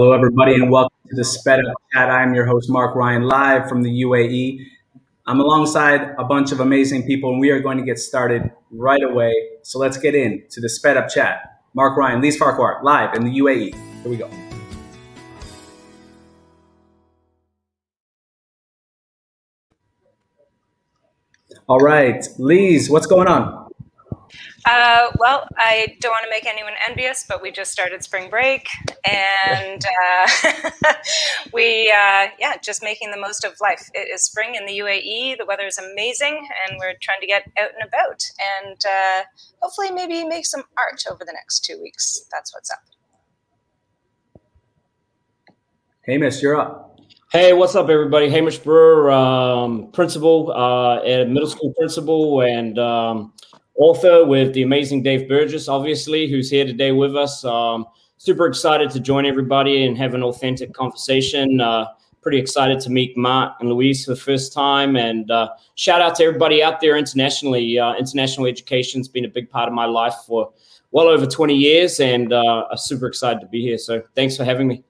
Hello, everybody, and welcome to the Sped Up Chat. I'm your host, Mark Ryan, live from the UAE. I'm alongside a bunch of amazing people, and we are going to get started right away. So let's get in to the Sped Up Chat. Mark Ryan, Lise Farquhar, live in the UAE. Here we go. All right, Lise, what's going on? Uh, well, I don't want to make anyone envious, but we just started spring break, and uh, we, uh, yeah, just making the most of life. It is spring in the UAE. The weather is amazing, and we're trying to get out and about, and uh, hopefully, maybe make some art over the next two weeks. That's what's up. Hamish, you're up. Hey, what's up, everybody? Hamish Brewer, um, principal, uh, middle school principal, and um, author with the amazing Dave Burgess, obviously, who's here today with us. Um, super excited to join everybody and have an authentic conversation. Uh, pretty excited to meet Mark and Louise for the first time. And uh, shout out to everybody out there internationally. Uh, international education's been a big part of my life for well over 20 years, and uh, I'm super excited to be here. So thanks for having me.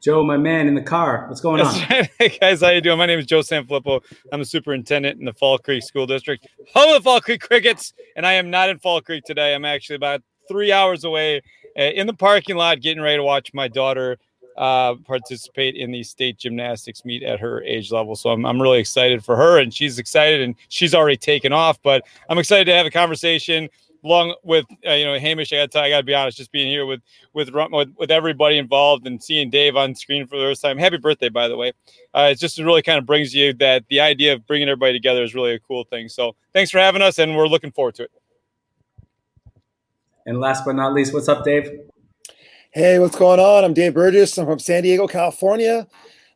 Joe, my man in the car. What's going on? hey guys, how you doing? My name is Joe Sanfilippo. I'm a superintendent in the Fall Creek School District, home of the Fall Creek Crickets, and I am not in Fall Creek today. I'm actually about three hours away uh, in the parking lot, getting ready to watch my daughter uh, participate in the state gymnastics meet at her age level. So I'm, I'm really excited for her, and she's excited, and she's already taken off. But I'm excited to have a conversation along with uh, you know Hamish, I got to I got to be honest, just being here with, with with with everybody involved and seeing Dave on screen for the first time. Happy birthday, by the way! Uh, it just really kind of brings you that the idea of bringing everybody together is really a cool thing. So thanks for having us, and we're looking forward to it. And last but not least, what's up, Dave? Hey, what's going on? I'm Dave Burgess. I'm from San Diego, California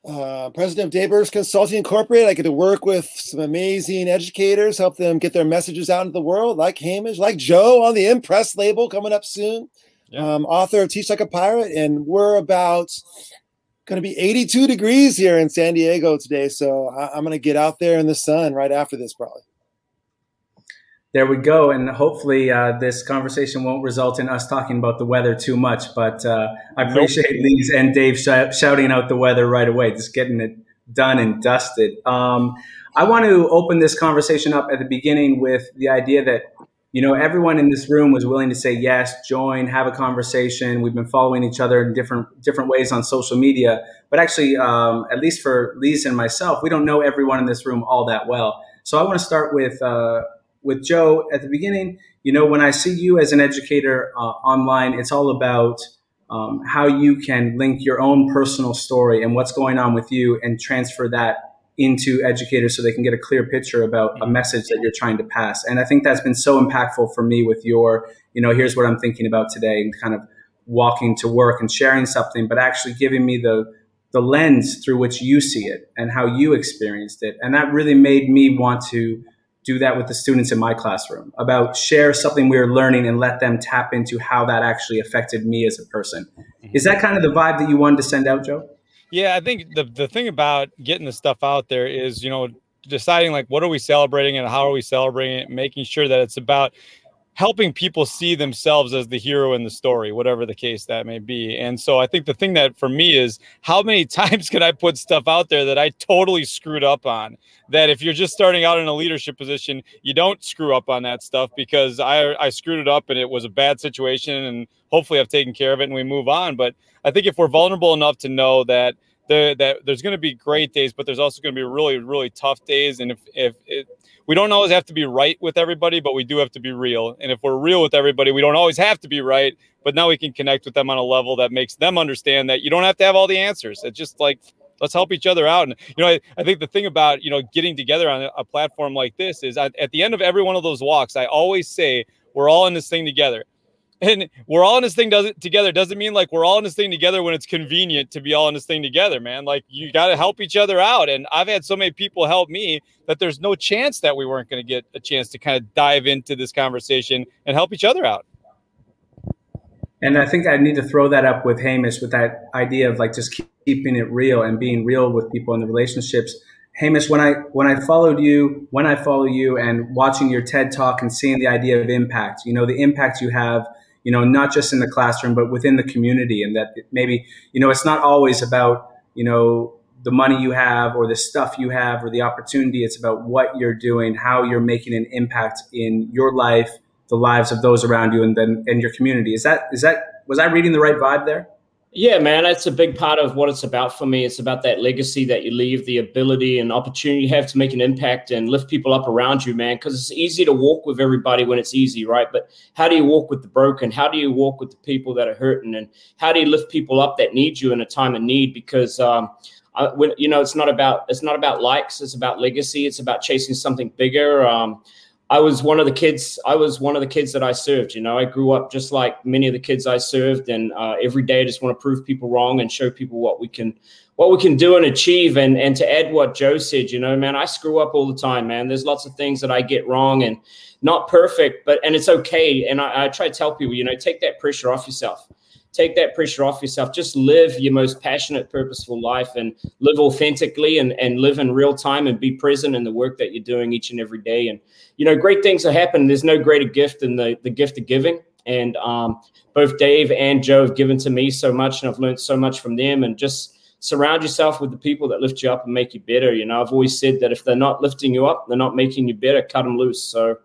uh, president of Dave Burgess Consulting Incorporated. I get to work with some amazing educators, help them get their messages out into the world, like Hamish, like Joe on the Impress label coming up soon. Yeah. Um, author of Teach Like a Pirate, and we're about going to be 82 degrees here in San Diego today. So I- I'm going to get out there in the sun right after this, probably there we go. And hopefully, uh, this conversation won't result in us talking about the weather too much. But uh, I appreciate nope. Lise and Dave sh- shouting out the weather right away, just getting it done and dusted. Um, I want to open this conversation up at the beginning with the idea that you know everyone in this room was willing to say yes, join, have a conversation. We've been following each other in different different ways on social media, but actually, um, at least for Lise and myself, we don't know everyone in this room all that well. So I want to start with uh, with Joe at the beginning, you know, when I see you as an educator uh, online, it's all about um, how you can link your own personal story and what's going on with you and transfer that into educators so they can get a clear picture about a message that you're trying to pass. And I think that's been so impactful for me with your, you know, here's what I'm thinking about today and kind of walking to work and sharing something, but actually giving me the the lens through which you see it and how you experienced it. And that really made me want to do that with the students in my classroom about share something we are learning and let them tap into how that actually affected me as a person. Is that kind of the vibe that you wanted to send out joe? Yeah i think the, the thing about getting the stuff out there is you know deciding like what are we celebrating and how are we celebrating it making sure that it's about helping people see themselves as the hero in the story, whatever the case that may be. And so I think the thing that for me is how many times can I put stuff out there that I totally screwed up on? That if you're just starting out in a leadership position, you don't screw up on that stuff because I, I screwed it up and it was a bad situation and hopefully I've taken care of it and we move on. But I think if we're vulnerable enough to know that the, that there's going to be great days, but there's also going to be really, really tough days. And if, if it, we don't always have to be right with everybody, but we do have to be real. And if we're real with everybody, we don't always have to be right, but now we can connect with them on a level that makes them understand that you don't have to have all the answers. It's just like, let's help each other out. And, you know, I, I think the thing about, you know, getting together on a, platform like this is at, at the end of every one of those walks, I always say, we're all in this thing together and we're all in this thing does it together. Doesn't mean like we're all in this thing together when it's convenient to be all in this thing together man. Like you got to help each other out. And i've had so many people help me that there's no chance that we weren't going to get a chance to kind of dive into this conversation and help each other out. And i think i need to throw that up with hamish with that idea of like just keeping it real and being real with people in the relationships. Hamish, when I when I followed you, when I follow you, and watching your TED talk and seeing the idea of impact, you know, the impact you have you know, not just in the classroom, but within the community. And that maybe, you know, it's not always about, you know, the money you have or the stuff you have or the opportunity. It's about what you're doing, how you're making an impact in your life, the lives of those around you, and then in your community. Is that is that was I reading the right vibe there? Yeah, man, that's a big part of what it's about for me. It's about that legacy that you leave, the ability and opportunity you have to make an impact and lift people up around you, man. Because it's easy to walk with everybody when it's easy, right? But how do you walk with the broken? How do you walk with the people that are hurting? And how do you lift people up that need you in a time of need? Because um, I, when, you know, it's not about it's not about likes. It's about legacy. It's about chasing something bigger. Um, I was one of the kids. I was one of the kids that I served. You know, I grew up just like many of the kids I served, and uh, every day I just want to prove people wrong and show people what we can, what we can do and achieve. And and to add what Joe said, you know, man, I screw up all the time, man. There's lots of things that I get wrong and not perfect, but and it's okay. And I, I try to tell people, you know, take that pressure off yourself take that pressure off yourself. Just live your most passionate, purposeful life and live authentically and, and live in real time and be present in the work that you're doing each and every day. And, you know, great things are happening. There's no greater gift than the, the gift of giving. And um, both Dave and Joe have given to me so much, and I've learned so much from them. And just surround yourself with the people that lift you up and make you better. You know, I've always said that if they're not lifting you up, they're not making you better, cut them loose. So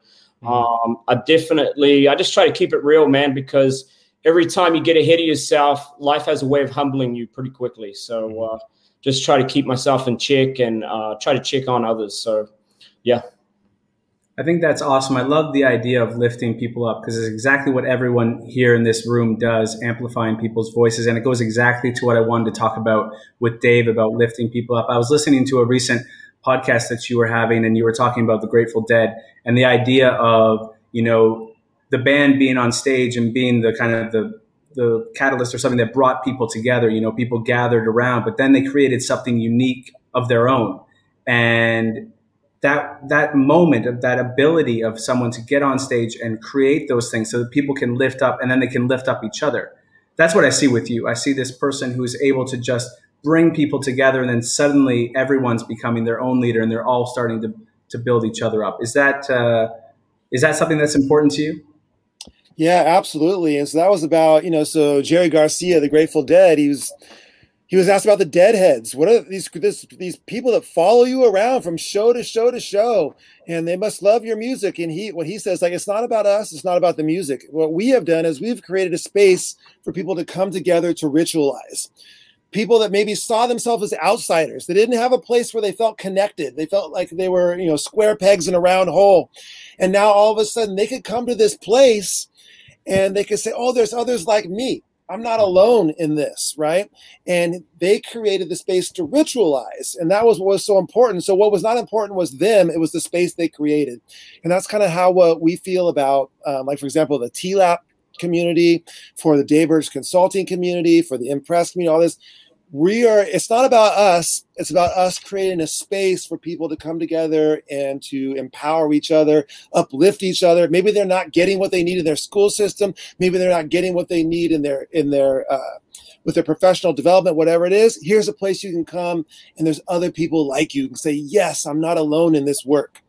mm-hmm. um, I definitely, I just try to keep it real, man, because – every time you get ahead of yourself, life has a way of humbling you pretty quickly. So mm-hmm. uh, just try to keep myself in check and uh, try to check on others. So, yeah. I think that's awesome. I love the idea of lifting people up because it's exactly what everyone here in this room does, amplifying people's voices. And it goes exactly to what I wanted to talk about with Dave about lifting people up. I was listening to a recent podcast that you were having and you were talking about the Grateful Dead and the idea of, you know, the band being on stage and being the kind of the the catalyst or something that brought people together. You know, people gathered around, but then they created something unique of their own, and that that moment of that ability of someone to get on stage and create those things so that people can lift up and then they can lift up each other. That's what I see with you. I see this person who's able to just bring people together and then suddenly everyone's becoming their own leader and they're all starting to to build each other up. Is that uh, is that something that's important to you? Yeah, absolutely. And so that was about, you know, so Jerry Garcia, the Grateful Dead, he was he was asked about the deadheads. What are these this, these people that follow you around from show to show to show, and they must love your music? And he what he says like it's not about us, it's not about the music. What we have done is we've created a space for people to come together to ritualize. People that maybe saw themselves as outsiders. They didn't have a place where they felt connected. They felt like they were, you know, square pegs in a round hole. And now all of a sudden they could come to this place and they could say, oh, there's others like me. I'm not alone in this, right? And they created the space to ritualize. And that was what was so important. So, what was not important was them, it was the space they created. And that's kind of how uh, we feel about, um, like, for example, the TLAP community, for the Burgess consulting community, for the Impress community, all this we are it's not about us it's about us creating a space for people to come together and to empower each other uplift each other. Maybe they're not getting what they need in their school system. Maybe they're not getting what they need in their in their uh, with their professional development whatever it is. Here's a place you can come and there's other people like you can say yes i'm not alone in this work.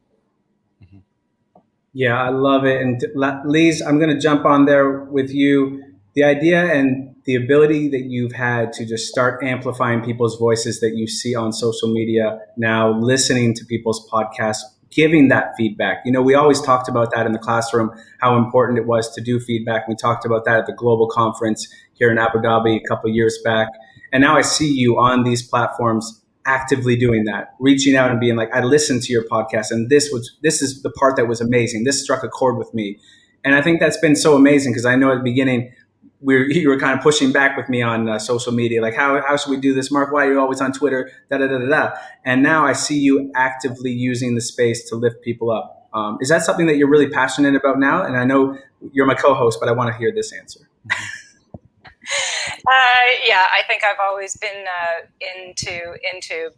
Yeah i love it. And lise i'm going to jump on there with you the idea and the ability that you've had to just start amplifying people's voices that you see on social media now, listening to people's podcasts, giving that feedback. You know, we always talked about that in the classroom, how important it was to do feedback. We talked about that at the global conference here in Abu Dhabi a couple years back. And now I see you on these platforms actively doing that, reaching out and being like, I listened to your podcast and this was this is the part that was amazing. This struck a chord with me. And I think that's been so amazing because I know at the beginning we you were kind of pushing back with me on uh, social media, like how, how should we do this, Mark? Why are you always on Twitter? Da da da da da. And now I see you actively using the space to lift people up. Um, is that something that you're really passionate about now? And I know you're my co-host, but I want to hear this answer. Uh, yeah, I think I've always been uh, into into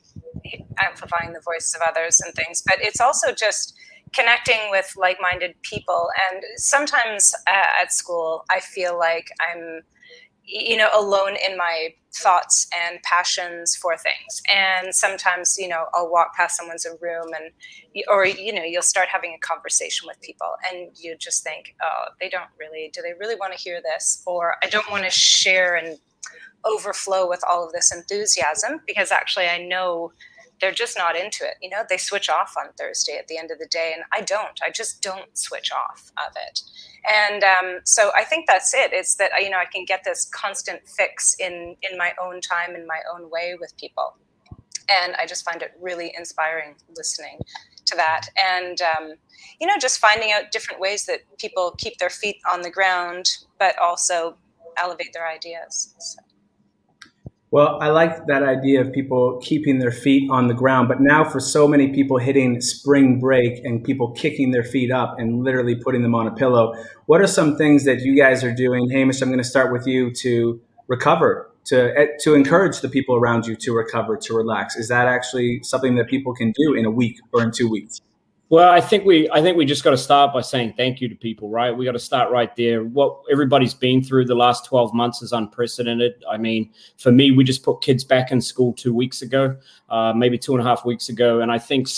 amplifying the voices of others and things, but it's also just connecting with like-minded people and sometimes uh, at school i feel like i'm you know, alone in my thoughts and passions for things. And sometimes, you know, I'll walk past someone's room and, or, you know, you'll start having a conversation with people and you just think, oh, they don't really, do they really want to hear this? Or I don't want to share and overflow with all of this enthusiasm because actually I know they're just not into it. You know, they switch off on Thursday at the end of the day, and I don't. I just don't switch off of it. And um, so I think that's it. It's that you know I can get this constant fix in in my own time, in my own way with people, and I just find it really inspiring listening to that. And um, you know, just finding out different ways that people keep their feet on the ground, but also elevate their ideas. So. Well, I like that idea of people keeping their feet on the ground. But now, for so many people hitting spring break and people kicking their feet up and literally putting them on a pillow, what are some things that you guys are doing? Hamish, I'm going to start with you to recover, to, eh, to encourage the people around you to recover, to relax. Is that actually something that people can do in a week or in two weeks? Well, I think we I think we just got to start by saying thank you to people, right? We got to start right there. What everybody's been through the last 12 months is unprecedented. I mean, for me, we just put kids back in school two weeks ago, uh, maybe two and a half weeks ago, and I think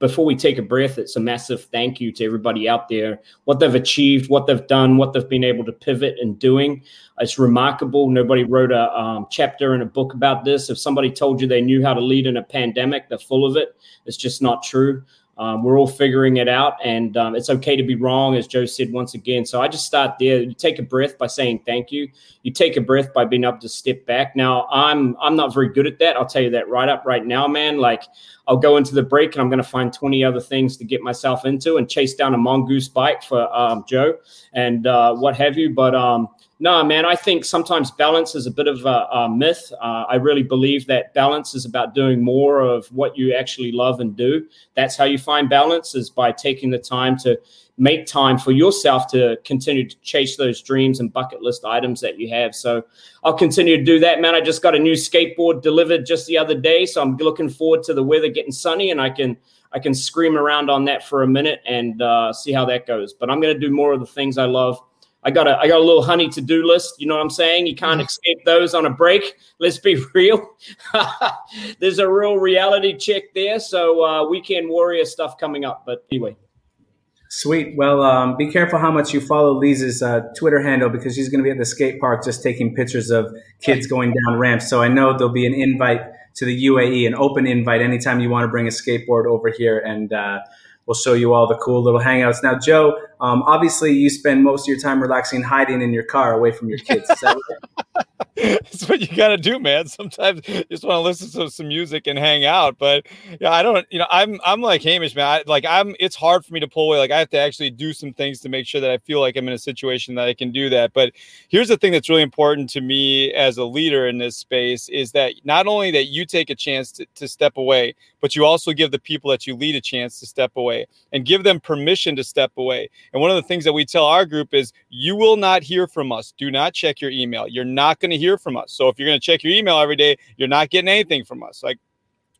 before we take a breath, it's a massive thank you to everybody out there. What they've achieved, what they've done, what they've been able to pivot and doing. It's remarkable. Nobody wrote a um, chapter in a book about this. If somebody told you they knew how to lead in a pandemic, they're full of it. It's just not true. Um, we're all figuring it out, and um, it's okay to be wrong, as Joe said once again. So I just start there. You take a breath by saying thank you. You take a breath by being able to step back. Now I'm I'm not very good at that. I'll tell you that right up right now, man. Like I'll go into the break and I'm going to find 20 other things to get myself into and chase down a mongoose bike for um, Joe and uh, what have you. But um, no, man, I think sometimes balance is a bit of a, a myth. Uh, I really believe that balance is about doing more of what you actually love and do. That's how you find balance is by taking the time to make time for yourself to continue to chase those dreams and bucket list items that you have. So I'll continue to do that, man. I just got a new skateboard delivered just the other day, so I'm looking forward to the weather getting sunny and I can I can scream around on that for a minute and uh, see how that goes. But I'm going to do more of the things I love I got a I got a little honey to do list. You know what I'm saying? You can't escape those on a break. Let's be real. There's a real reality check there. So uh, weekend warrior stuff coming up. But anyway. Sweet. Well, um, be careful how much you follow Lisa's uh, Twitter handle because she's going to be at the skate park just taking pictures of kids going down ramps. So I know there'll be an invite to the UAE, an open invite anytime you want to bring a skateboard over here and. Uh, we'll show you all the cool little hangouts. Now, Joe, um, obviously you spend most of your time relaxing, hiding in your car away from your kids. That's what you got to do, man. Sometimes you just want to listen to some music and hang out. But yeah, I don't, you know, I'm, I'm like Hamish, man. I, like I'm, it's hard for me to pull away. Like I have to actually do some things to make sure that I feel like I'm in a situation that I can do that. But here's the thing that's really important to me as a leader in this space is that not only that you take a chance to, to step away, but you also give the people that you lead a chance to step away and give them permission to step away. And one of the things that we tell our group is you will not hear from us. Do not check your email. You're not going to hear from us. So if you're going to check your email every day, you're not getting anything from us. Like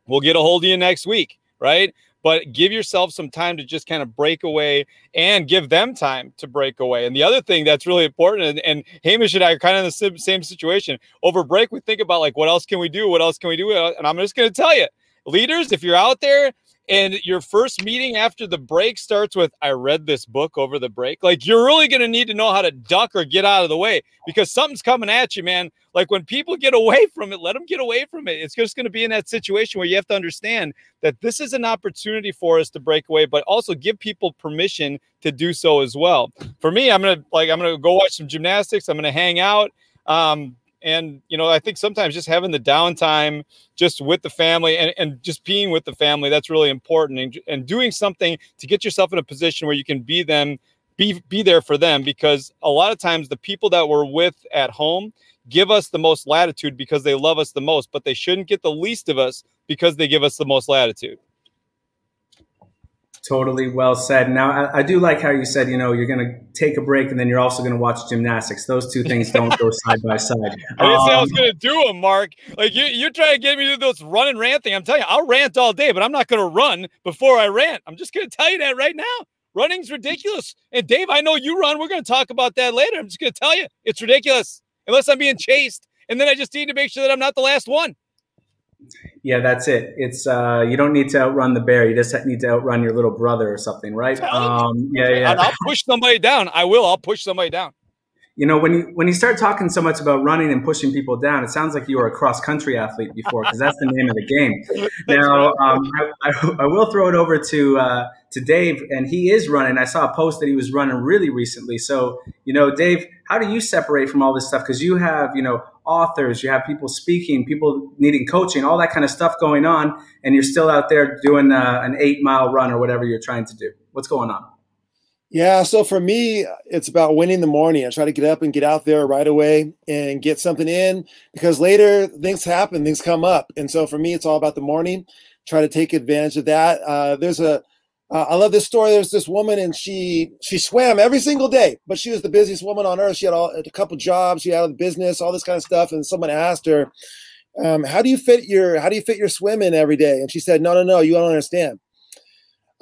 we'll get a hold of you next week, right? But give yourself some time to just kind of break away and give them time to break away. And the other thing that's really important, and, and Hamish and I are kind of in the same situation. Over break, we think about like, what else can we do? What else can we do? And I'm just going to tell you, leaders, if you're out there and your first meeting after the break starts with i read this book over the break. Like you're really going to need to know how to duck or get out of the way because something's coming at you man. Like when people get away from it let them get away from it. It's just going to be in that situation where you have to understand that this is an opportunity for us to break away but also give people permission to do so as well. For me i'm going to like i'm going to go watch some gymnastics i'm going to hang out um, and you know i think sometimes just having the downtime just with the family and, and just being with the family that's really important. And, and doing something to get yourself in a position where you can be them be be there for them because a lot of times the people that we're with at home give us the most latitude because they love us the most but they shouldn't get the least of us because they give us the most latitude Totally well said. Now, I, I, do like how you said, you know, you're going to take a break and then you're also going to watch gymnastics. Those two things don't go side by side. I didn't um, say I was um, going to do them, Mark. Like you, you try to get me to do those run and rant thing. I'm telling you, I'll rant all day, but I'm not going to run before I rant. I'm just going to tell you that right now. Running's ridiculous. And Dave, I know you run. We're going to talk about that later. I'm just going to tell you, it's ridiculous. unless I'm being chased. And then I just need to make sure that I'm not the last one. Yeah, that's it. It's uh, you don't need to outrun the bear. You just need to outrun your little brother or something, right? Um, yeah, yeah. And I'll push somebody down. I will. I'll push somebody down you know, when you when you start talking so much about running and pushing people down, it sounds like you were a cross country athlete before, because that's the name of the game. Now, um, I, I, I, will throw it over to uh, to Dave, and he is running. I saw a post that he was running really recently. So, you know, Dave, how do you separate from all this stuff? Because you have, you know, authors, you have people speaking, people needing coaching, all that kind of stuff going on, and you're still out there doing uh, an eight mile run or whatever you're trying to do. What's going on? Yeah, so for me, it's about winning the morning. I try to get up and get out there right away and get something in because later things happen, things come up, and so for me, it's all about the morning. Try to take advantage of that. Uh, there's a, uh, I love this story. There's this woman, and she she swam every single day, but she was the busiest woman on earth. She had all, a couple jobs, she had a business, all this kind of stuff. And someone asked her, um, "How do you fit your How do you fit your swim in every day?" And she said, "No, no, no, you don't understand.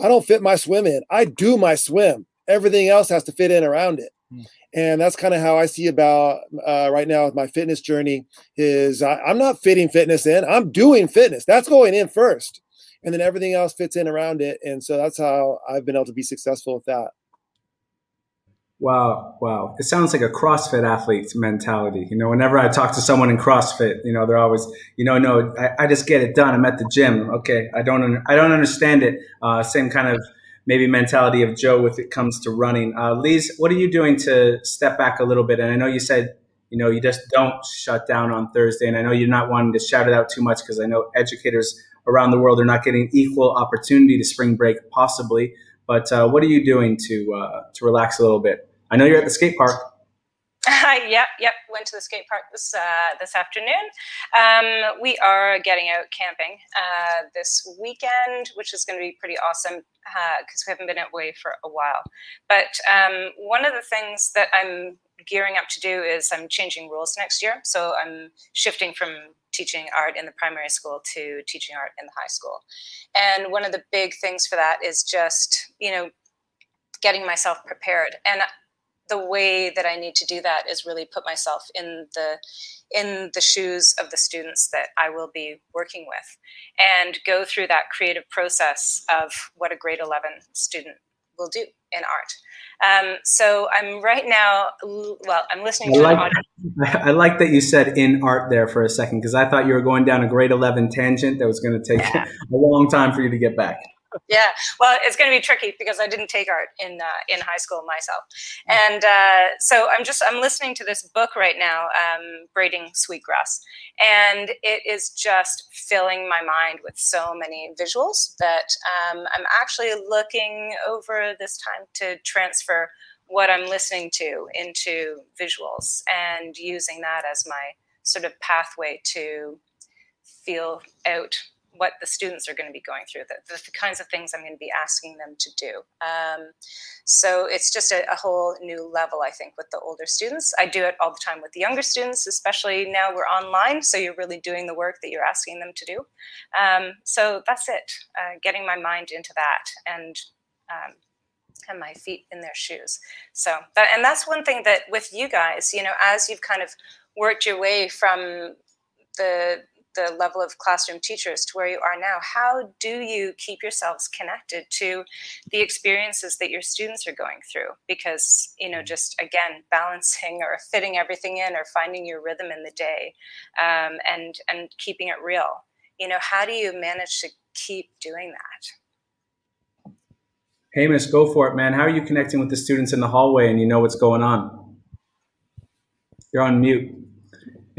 I don't fit my swim in. I do my swim." Everything else has to fit in around it. Mm. And that's kind of how I see about uh, right now with my fitness journey is I, I'm not fitting fitness in. I'm doing fitness. That's going in first, and then everything else fits in around it. And so that's how I've been able to be successful with that. Wow, wow. It sounds like a CrossFit athlete mentality. You know, whenever I talk to someone in CrossFit, you know, they're always, you know, no, I, I just get it done. I'm at the gym. Okay, I don't, I don't understand it. Uh, same kind of maybe mentality of Joe with it comes to running. Uh, Lise, what are you doing to step back a little bit? And I know you said, you know, you just don't shut down on Thursday. And I know you're not wanting to shout it out too much because I know educators around the world are not getting equal opportunity to spring break, possibly. But uh, what are you doing to uh, to relax a little bit? I know you're at the skate park. yep, yep. Went to the skate park this uh, this afternoon. Um, we are getting out camping uh, this weekend, which is going to be pretty awesome because uh, we haven't been away for a while. But um, one of the things that I'm gearing up to do is I'm changing rules next year. So I'm shifting from teaching art in the primary school to teaching art in the high school. And one of the big things for that is just you know getting myself prepared and the way that I need to do that is really put myself in the in the shoes of the students that I will be working with and go through that creative process of what a grade 11 student will do in art. Um, so I'm right now, well, I'm listening to like, I like that you said in art there for a second because I thought you were going down a grade 11 tangent that was going to take a long time for you to get back yeah. Well it's going to be tricky because i didn't take art in uh, in high school myself. And uh, so i'm just i'm listening to this book right now um, braiding sweetgrass. And it is just filling my mind with so many visuals that um, i'm actually looking over this time to transfer what i'm listening to into visuals and using that as my sort of pathway to feel out what the students are going to be going through, the, the, kinds of things I'm going to be asking them to do. Um, so it's just a, a, whole new level, I think, with the older students. I do it all the time with the younger students, especially now we're online, so you're really doing the work that you're asking them to do. Um, so that's it, uh, getting my mind into that and um, and my feet in their shoes. So, and that's one thing that with you guys, you know, as you've kind of worked your way from the the level of classroom teachers to where you are now how do you keep yourselves connected to the experiences that your students are going through because you know just again balancing or fitting everything in or finding your rhythm in the day um, and and keeping it real you know how do you manage to keep doing that Hamish, go for it, man. How are you connecting with the students in the hallway and you know what's going on? You're on mute.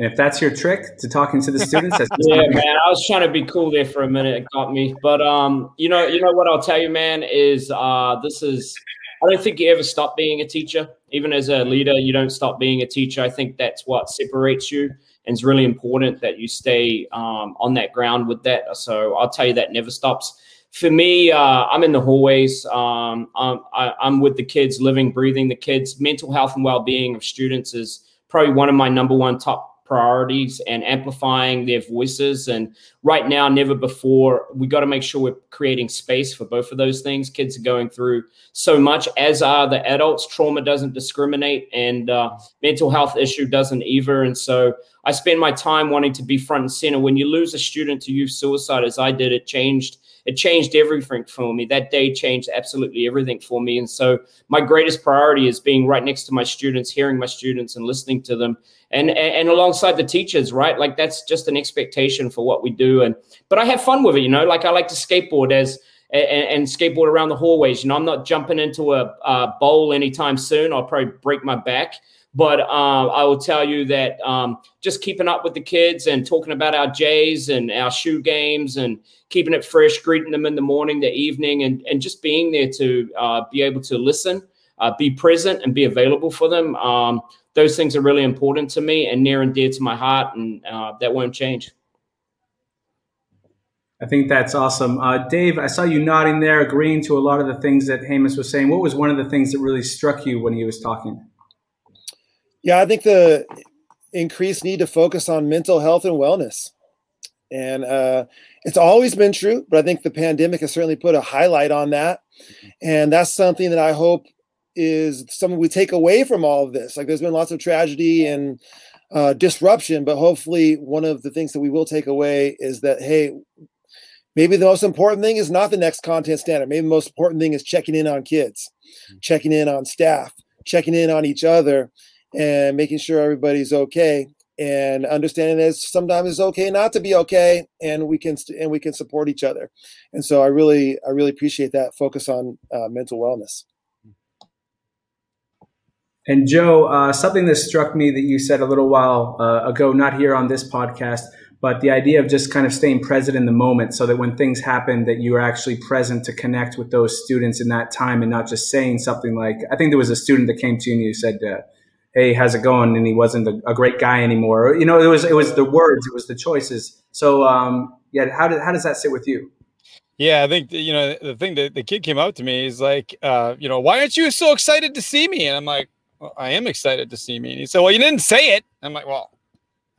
And if that's your trick to talking to the students, yeah, man. I was trying to be cool there for a minute. It got me, but um, you know, you know what I'll tell you, man, is uh, this is. I don't think you ever stop being a teacher. Even as a leader, you don't stop being a teacher. I think that's what separates you, and it's really important that you stay um, on that ground with that. So I'll tell you that never stops. For me, uh, I'm in the hallways. Um, I'm, I, I'm with the kids, living, breathing the kids. Mental health and well-being of students is probably one of my number one top priorities and amplifying their voices. And right now, never before, we got to make sure we're creating space for both of those things. Kids are going through so much, as are the adults. Trauma doesn't discriminate, and uh, mental health issue doesn't either. And so I spend my time wanting to be front and center. When you lose a student to youth suicide, as I did, it changed it changed everything for me. That day changed absolutely everything for me. And so my greatest priority is being right next to my students, hearing my students and listening to them and, and alongside the teachers, right? Like that's just an expectation for what we do. And, but I have fun with it, you know, like I like to skateboard as, and, and, skateboard around the hallways. You know, I'm not jumping into a, a bowl anytime soon. I'll probably break my back. But um, I will tell you that um, just keeping up with the kids and talking about our Jays and our shoe games and keeping it fresh, greeting them in the morning, the evening, and, and just being there to uh, be able to listen, uh, be present, and be available for them. Um, those things are really important to me and near and dear to my heart, and uh, that won't change. I think that's awesome. Uh, Dave, I saw you nodding there, agreeing to a lot of the things that Hamish was saying. What was one of the things that really struck you when he was talking? Yeah, I think the increased need to focus on mental health and wellness. And uh, it's always been true, but I think the pandemic has certainly put a highlight on that. And that's something that I hope is something we take away from all of this. Like there's been lots of tragedy and uh, disruption, but hopefully one of the things that we will take away is that, hey, maybe the most important thing is not the next content standard. Maybe the most important thing is checking in on kids, checking in on staff, checking in on each other, and making sure everybody's okay and understanding that sometimes it's okay not to be okay and we can and we can support each other. And so i really i really appreciate that focus on uh, mental wellness. And joe uh, something that struck me that you said a little while uh, ago not here on this podcast but the idea of just kind of staying present in the moment so that when things happen that you are actually present to connect with those students in that time and not just saying something like i think there was a student that came to you and you said uh, hey, how's it going? And he wasn't a, a, great guy anymore. You know, it was it was the words, it was the choices. So um, yeah, how did how does that sit with you? Yeah, I think you know the thing that the kid came out to me is like, uh, you know, why aren't you so excited to see me? And I'm like, well, I am excited to see me. And he said, well, you didn't say it. I'm like, well,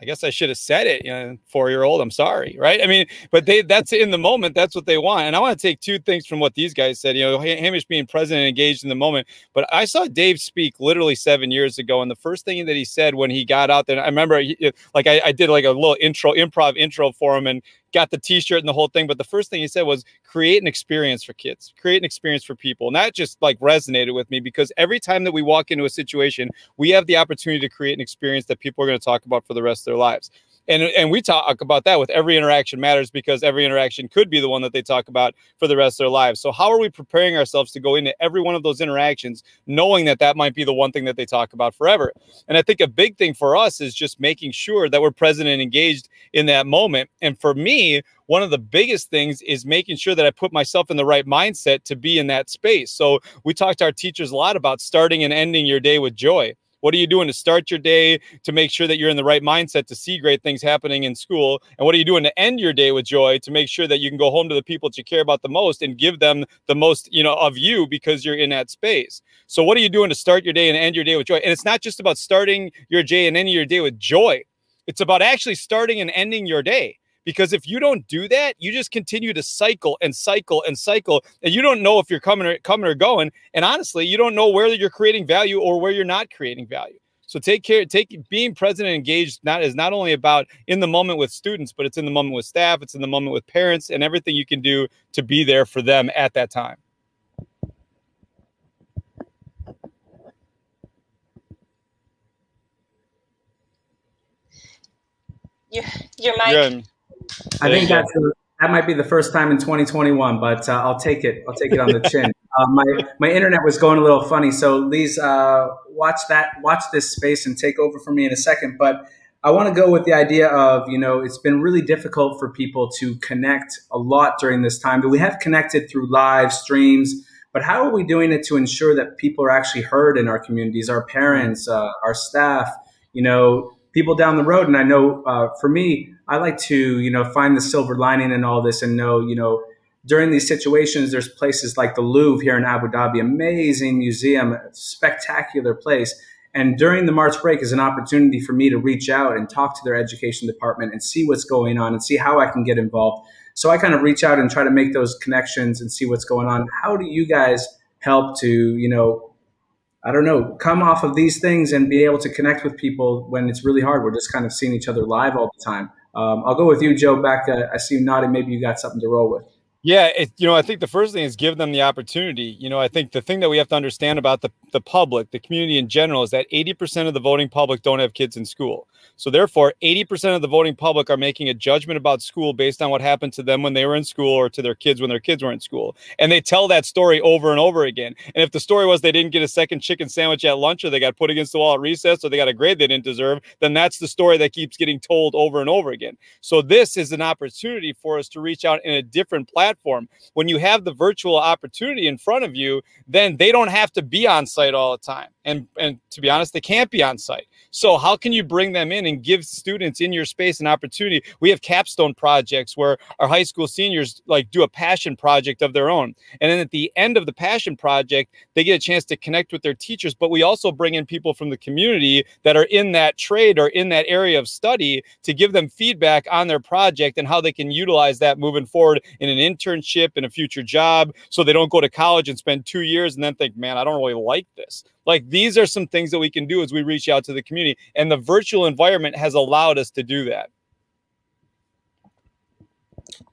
I guess I should have said it, you know, four year old. I'm sorry, right? I mean, but they that's in the moment. That's what they want. And I want to take two things from what these guys said. You know, Hamish being present and engaged in the moment. But I saw Dave speak literally seven years ago, and the first thing that he said when he got out there, I remember, he, like I, I did like a little intro, improv intro for him, and got the t-shirt and the whole thing but the first thing he said was create an experience for kids. Create an experience for people. And that just like resonated with me because every time that we walk into a situation we have the opportunity to create an experience that people are going to talk about for the rest of their lives and and we talk about that with every interaction matters because every interaction could be the one that they talk about for the rest of their lives so how are we preparing ourselves to go into every one of those interactions knowing that that might be the one thing that they talk about forever and i think a big thing for us is just making sure that we're present and engaged in that moment and for me one of the biggest things is making sure that I put myself in the right mindset to be in that space. So we talked to our teachers a lot about starting and ending your day with joy. What are you doing to start your day to make sure that you're in the right mindset to see great things happening in school? And what are you doing to end your day with joy to make sure that you can go home to the people that you care about the most and give them the most, you know, of you because you're in that space. So what are you doing to start your day and end your day with joy? And it's not just about starting your day and ending your day with joy. It's about actually starting and ending your day because if you don't do that, you just continue to cycle and cycle and cycle, and you don't know if you're coming or coming or going. And honestly, you don't know where you're creating value or where you're not creating value. So take care, take being present and engaged not is not only about in the moment with students, but it's in the moment with staff, it's in the moment with parents, and everything you can do to be there for them at that time. Your, your mic. I think that's that might be the first time in 2021, but uh, I'll take it. I'll take it on the chin. Uh, my my internet was going a little funny, so Lise, uh, watch that, watch this space, and take over for me in a second. But I want to go with the idea of you know it's been really difficult for people to connect a lot during this time. But we have connected through live streams. But how are we doing it to ensure that people are actually heard in our communities, our parents, uh, our staff, you know, people down the road? And I know uh, for me, I like to, you know, find the silver lining in all this and know, you know, during these situations, there's places like the Louvre here in Abu Dhabi, amazing museum, spectacular place. And during the March break is an opportunity for me to reach out and talk to their education department and see what's going on and see how I can get involved. So I kind of reach out and try to make those connections and see what's going on. How do you guys help to, you know, I don't know, come off of these things and be able to connect with people when it's really hard. We're just kind of seeing each other live all the time. Um, I'll go with you, Joe. Back, I see you nodding. Maybe you got something to roll with. Yeah, it, you know, I think the first thing is give them the opportunity. You know, I think the thing that we have to understand about the, the public, the community in general, is that 80% of the voting public don't have kids in school. So therefore, 80% of the voting public are making a judgment about school based on what happened to them when they were in school or to their kids when their kids were in school. And they tell that story over and over again. And if the story was they didn't get a second chicken sandwich at lunch or they got put against the wall at recess or they got a grade they didn't deserve, then that's the story that keeps getting told over and over again. So this is an opportunity for us to reach out in a different platform platform. When you have the virtual opportunity in front of you, then they don't have to be on site all the time. And and to be honest, they can't be on site. So how can you bring them in and give students in your space an opportunity? We have capstone projects where our high school seniors like do a passion project of their own. And then at the end of the passion project, they get a chance to connect with their teachers, but we also bring in people from the community that are in that trade or in that area of study to give them feedback on their project and how they can utilize that moving forward in an internship in a future job so they don't go to college and spend 2 years and then think, "Man, I don't really like this." Like these are some things that we can do as we reach out to the community. And the virtual environment has allowed us to do that.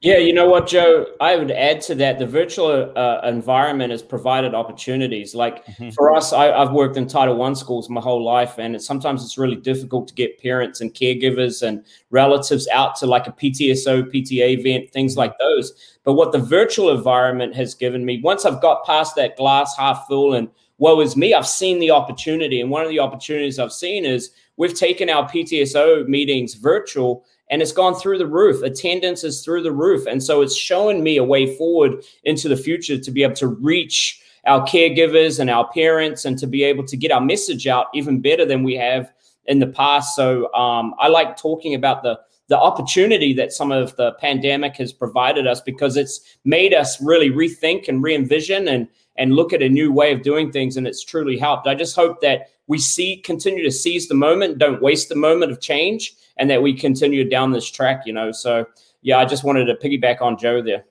Yeah, you know what, Joe? I would add to that the virtual uh, environment has provided opportunities. Like mm-hmm. for us, I, have worked in Title One schools my whole life, and it, sometimes it's really difficult to get parents and caregivers and relatives out to like a PTSO, PTA event, things like those. But what the virtual environment has given me, once I've got past that glass half full and woe is me. I've seen the opportunity. And one of the opportunities I've seen is we've taken our PTSO meetings virtual and it's gone through the roof. Attendance is through the roof. And so it's showing me a way forward into the future to be able to reach our caregivers and our parents and to be able to get our message out even better than we have in the past. So um, I like talking about the the opportunity that some of the pandemic has provided us because it's made us really rethink and re-envision and and look at a new way of doing things and it's truly helped i just hope that we see continue to seize the moment don't waste the moment of change and that we continue down this track you know so yeah i just wanted to piggyback on joe there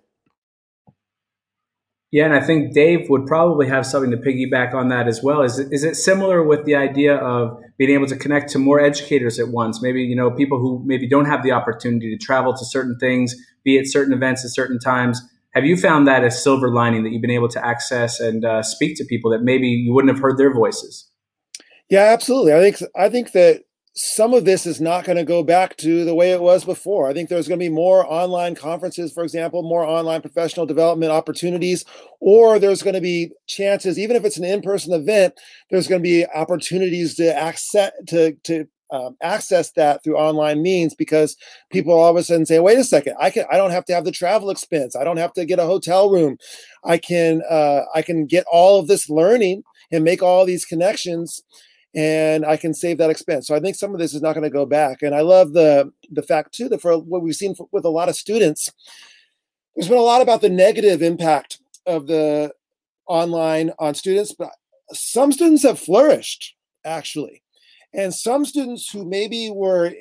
yeah, and I think Dave would probably have something to piggyback on that as well. Is it, is it similar with the idea of being able to connect to more educators at once? Maybe you know people who maybe don't have the opportunity to travel to certain things, be at certain events at certain times, have you found that a silver lining that you've been able to access and uh, speak to people that maybe you wouldn't have heard their voices? Yeah, absolutely. I think I think that some of this is not going to go back to the way it was before. I think there's going to be more online conferences, for example, more online professional development opportunities, or there's going to be chances, even if it's an in-person event, there's going to be opportunities to access to to um, access that through online means because people all of a sudden say, "Wait a second, I can I don't have to have the travel expense. I don't have to get a hotel room. I can uh, I can get all of this learning and make all these connections." and I can save that expense. So I think some of this is not going to go back. And I love the the fact too that for what we've seen for, with a lot of students, there's been a lot about the negative impact of the online on students, but some students have flourished actually. And some students who maybe were,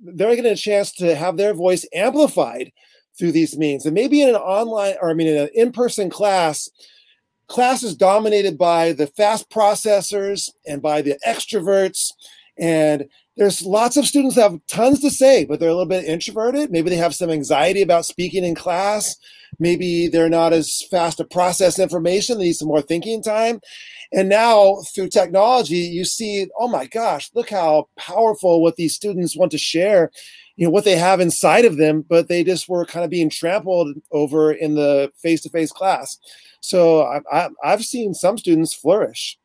they're getting a chance to have their voice amplified through these means. And maybe in an online, or I mean, in an in person class, class is dominated by the fast processors and by the extroverts. And there's lots of students that have tons to say, but they're a little bit introverted. Maybe they have some anxiety about speaking in class. Maybe they're not as fast to process information. They need some more thinking time. And now through technology, you see, oh my gosh, look how powerful what these students want to share, you know, what they have inside of them, but they just were kind of being trampled over in the face to face class. So I, have seen some students flourish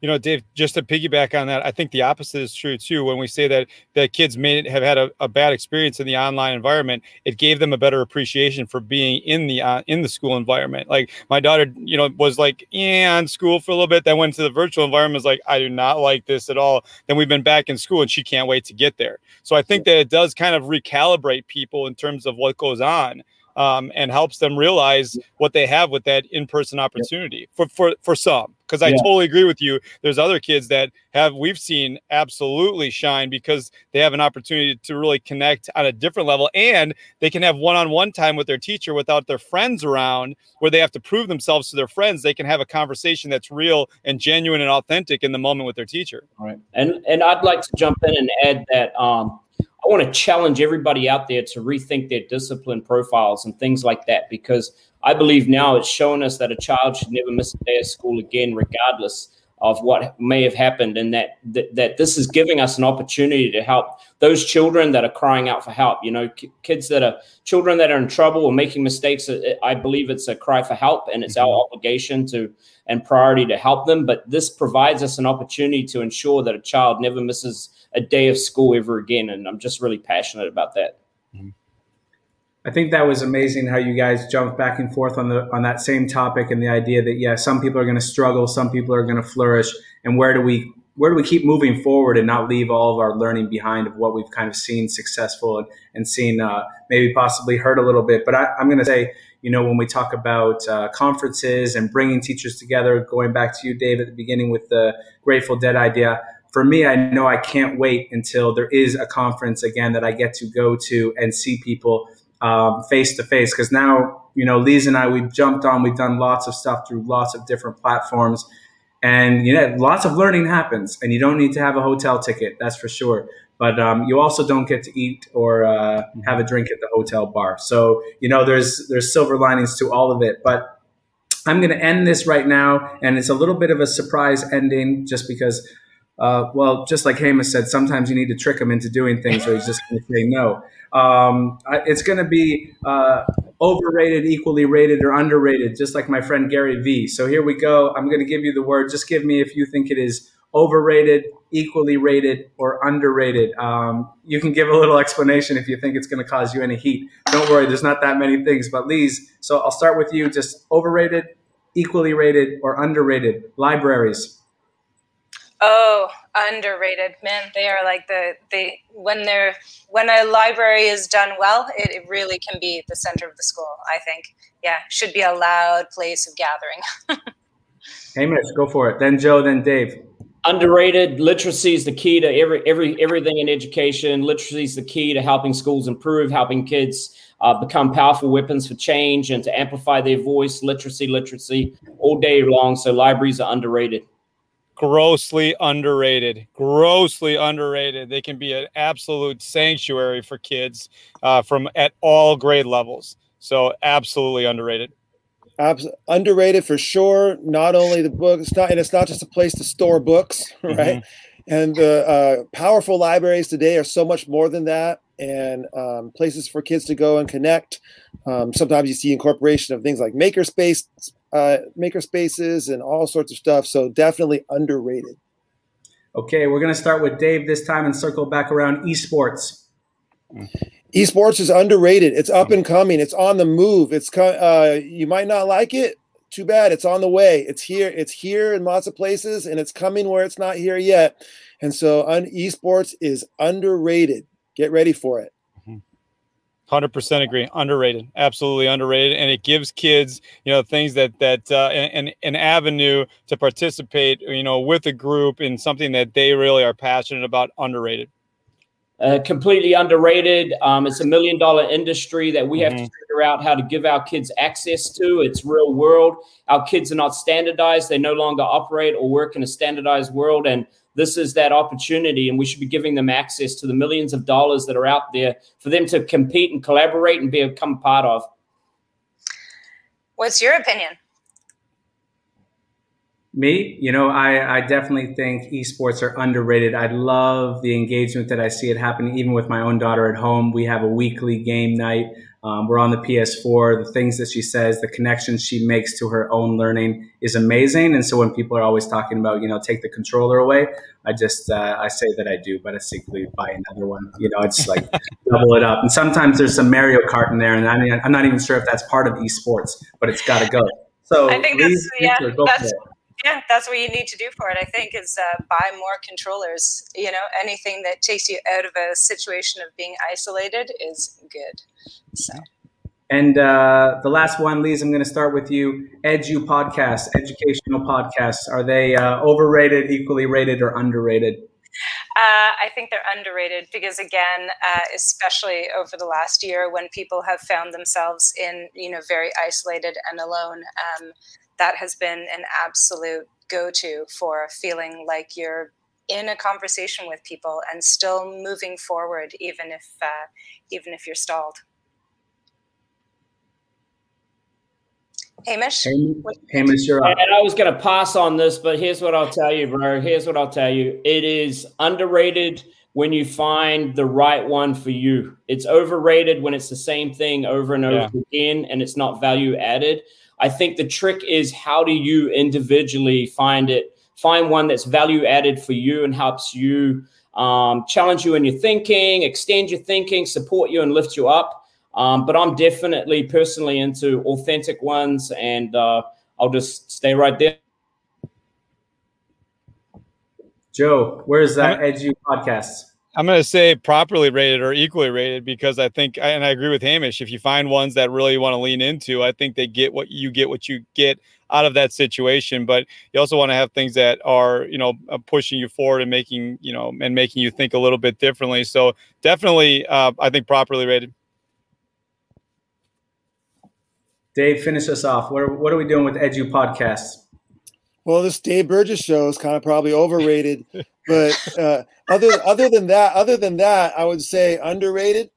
you know, Dave, just to piggyback on that, I think the opposite is true too. When we say that that kids may have had a, a bad experience in the online environment, it gave them a better appreciation for being in the uh, in the school environment. Like my daughter, you know, was like, yeah, in school for a little bit, then went to the virtual environment. Was like, I do not like this at all. Then we've been back in school, and she can't wait to get there. So I think that it does kind of recalibrate people in terms of what goes on um, and helps them realize what they have with that in-person opportunity for for for some because I yeah. totally agree with you. There's other kids that have we've seen absolutely shine because they have an opportunity to really connect on a different level and they can have one-on-one time with their teacher without their friends around where they have to prove themselves to their friends. They can have a conversation that's real and genuine and authentic in the moment with their teacher. All right. And and I'd like to jump in and add that um I want to challenge everybody out there to rethink their discipline profiles and things like that because I believe now it's shown us that a child should never miss a day of school again, regardless of what may have happened, and that that, that this is giving us an opportunity to help those children that are crying out for help. You know, kids that are children that are in trouble or making mistakes. Uh, I believe it's a cry for help, and it's mm-hmm. our obligation to and priority to help them. But this provides us an opportunity to ensure that a child never misses a day of school ever again, and I'm just really passionate about that. I think that was amazing how you guys jumped back and forth on the on that same topic and the idea that yeah, some people are going to struggle, some people are going to flourish, and where do we where do we keep moving forward and not leave all of our learning behind of what we've kind of seen successful and, and seen uh, maybe possibly hurt a little bit. But I, am going to say, you know, when we talk about uh, conferences and bringing teachers together, going back to you, Dave, at the beginning with the Grateful Dead idea, for me, I know I can't wait until there is a conference again that I get to go to and see people face to face because now you know Lise and I we've jumped on we've done lots of stuff through lots of different platforms. And you know lots of learning happens and you don't need to have a hotel ticket that's for sure. But um, you also don't get to eat or uh, have a drink at the hotel bar. So you know there's there's silver linings to all of it. But I'm going to end this right now and it's a little bit of a surprise ending just because uh, well, just like Hamish said, sometimes you need to trick him into doing things, or he's just going to say no. Um, it's going to be uh, overrated, equally rated, or underrated, just like my friend Gary Vee. So here we go. I'm going to give you the word. Just give me if you think it is overrated, equally rated, or underrated. Um, you can give a little explanation if you think it's going to cause you any heat. Don't worry, there's not that many things. But Lise, so I'll start with you. Just overrated, equally rated, or underrated libraries. Oh, underrated. Man, they are like the they when they're when a library is done well, it, it really can be the center of the school, I think. Yeah, should be a loud place of gathering. Hamish, go for it. Then Joe, then Dave. Underrated literacy is the key to every every everything in education. Literacy is the key to helping schools improve, helping kids uh, become powerful weapons for change and to amplify their voice. Literacy, literacy, all day long. So libraries are underrated grossly underrated. Grossly underrated. They can be an absolute sanctuary for kids uh, from at all grade levels. So absolutely underrated. Abs- underrated for sure. Not only the book it's not and it's not just a place to store books right? Mm-hmm. and the uh, powerful libraries today are so much more than that and um, places for kids to go and connect. Um, sometimes you see incorporation of things like makerspace uh, maker spaces and all sorts of stuff. So definitely underrated. Okay, we're going to start with Dave this time and circle back around esports. Esports is underrated. It's up and coming. It's on the move. It's uh, you might not like it. Too bad. It's on the way. It's here. It's here in lots of places, and it's coming where it's not here yet. And so, un- esports is underrated. Get ready for it. Hundred percent agree. Underrated, absolutely underrated, and it gives kids, you know, things that that uh, an an avenue to participate, you know, with a group in something that they really are passionate about. Underrated. Uh, completely underrated. Um, it's a million dollar industry that we mm-hmm. have to mm-hmm. figure out how to give our kids access to. It's real world. Our kids are not standardized. They no longer operate or work in a standardized world, and this is that opportunity, and we should be giving them access to the millions of dollars that are out there for them to compete and collaborate and become part of. What's your opinion? Me, you know, I, I definitely think esports are underrated. I love the engagement that I see it happening even with my own daughter at home. We have a weekly game night. Um, we're on the PS4. The things that she says, the connections she makes to her own learning is amazing. And so when people are always talking about, you know, take the controller away, I just uh, I say that I do, but I secretly buy another one. You know, it's like double it up. And sometimes there's some Mario Kart in there, and I mean, I'm not even sure if that's part of esports, but it's got to go. So I think that's yeah, that's, yeah, that's what you need to do for it. I think is uh, buy more controllers. You know, anything that takes you out of a situation of being isolated is good. So. And uh, the last one, Lise, I'm going to start with you. Edu podcasts, educational podcasts, are they uh, overrated, equally rated, or underrated? Uh, I think they're underrated because, again, uh, especially over the last year, when people have found themselves in, you know, very isolated and alone, um, that has been an absolute go-to for feeling like you're in a conversation with people and still moving forward, even if uh, even if you're stalled. Hamish? Hamish, you're up. And I was going to pass on this, but here's what I'll tell you, bro. Here's what I'll tell you. It is underrated when you find the right one for you. It's overrated when it's the same thing over and over yeah. again and it's not value added. I think the trick is how do you individually find it, find one that's value added for you and helps you um, challenge you in your thinking, extend your thinking, support you, and lift you up. Um, but I'm definitely personally into authentic ones, and uh, I'll just stay right there. Joe, where's that edgy podcast? I'm going to say properly rated or equally rated because I think, and I agree with Hamish. If you find ones that really want to lean into, I think they get what you get, what you get out of that situation. But you also want to have things that are, you know, uh, pushing you forward and making, you know, and making you think a little bit differently. So definitely, uh, I think properly rated. Dave, finish us off. What are, what are we doing with Edu podcasts? Well, this Dave Burgess show is kind of probably overrated, but uh, other other than that, other than that, I would say underrated.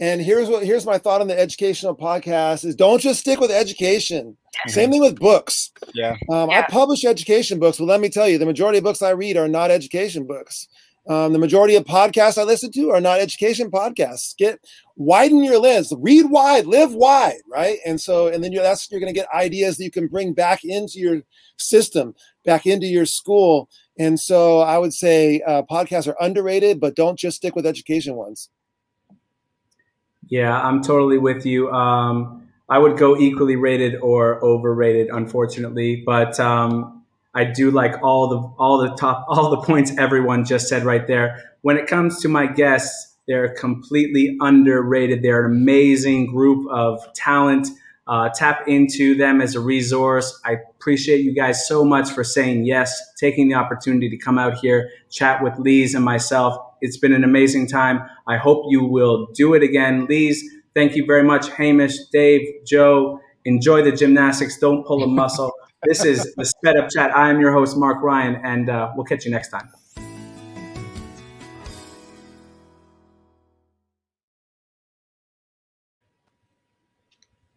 And here's what here's my thought on the educational podcast: is don't just stick with education. Mm-hmm. Same thing with books. Yeah. Um, yeah. I publish education books, but let me tell you, the majority of books I read are not education books. Um, the majority of podcasts I listen to are not education podcasts. Get widen your lens, read wide, live wide, right? And so, and then you're that's you're going to get ideas that you can bring back into your system, back into your school. And so, I would say uh, podcasts are underrated, but don't just stick with education ones. Yeah, I'm totally with you. Um, I would go equally rated or overrated, unfortunately, but um, I do like all the all the top all the points everyone just said right there. When it comes to my guests, they're completely underrated. They're an amazing group of talent. Uh, tap into them as a resource. I appreciate you guys so much for saying yes, taking the opportunity to come out here, chat with Lise and myself. It's been an amazing time. I hope you will do it again. Lise, thank you very much. Hamish, Dave, Joe, enjoy the gymnastics. Don't pull a muscle. This is the Sped Up Chat. I am your host, Mark Ryan, and uh, we'll catch you next time.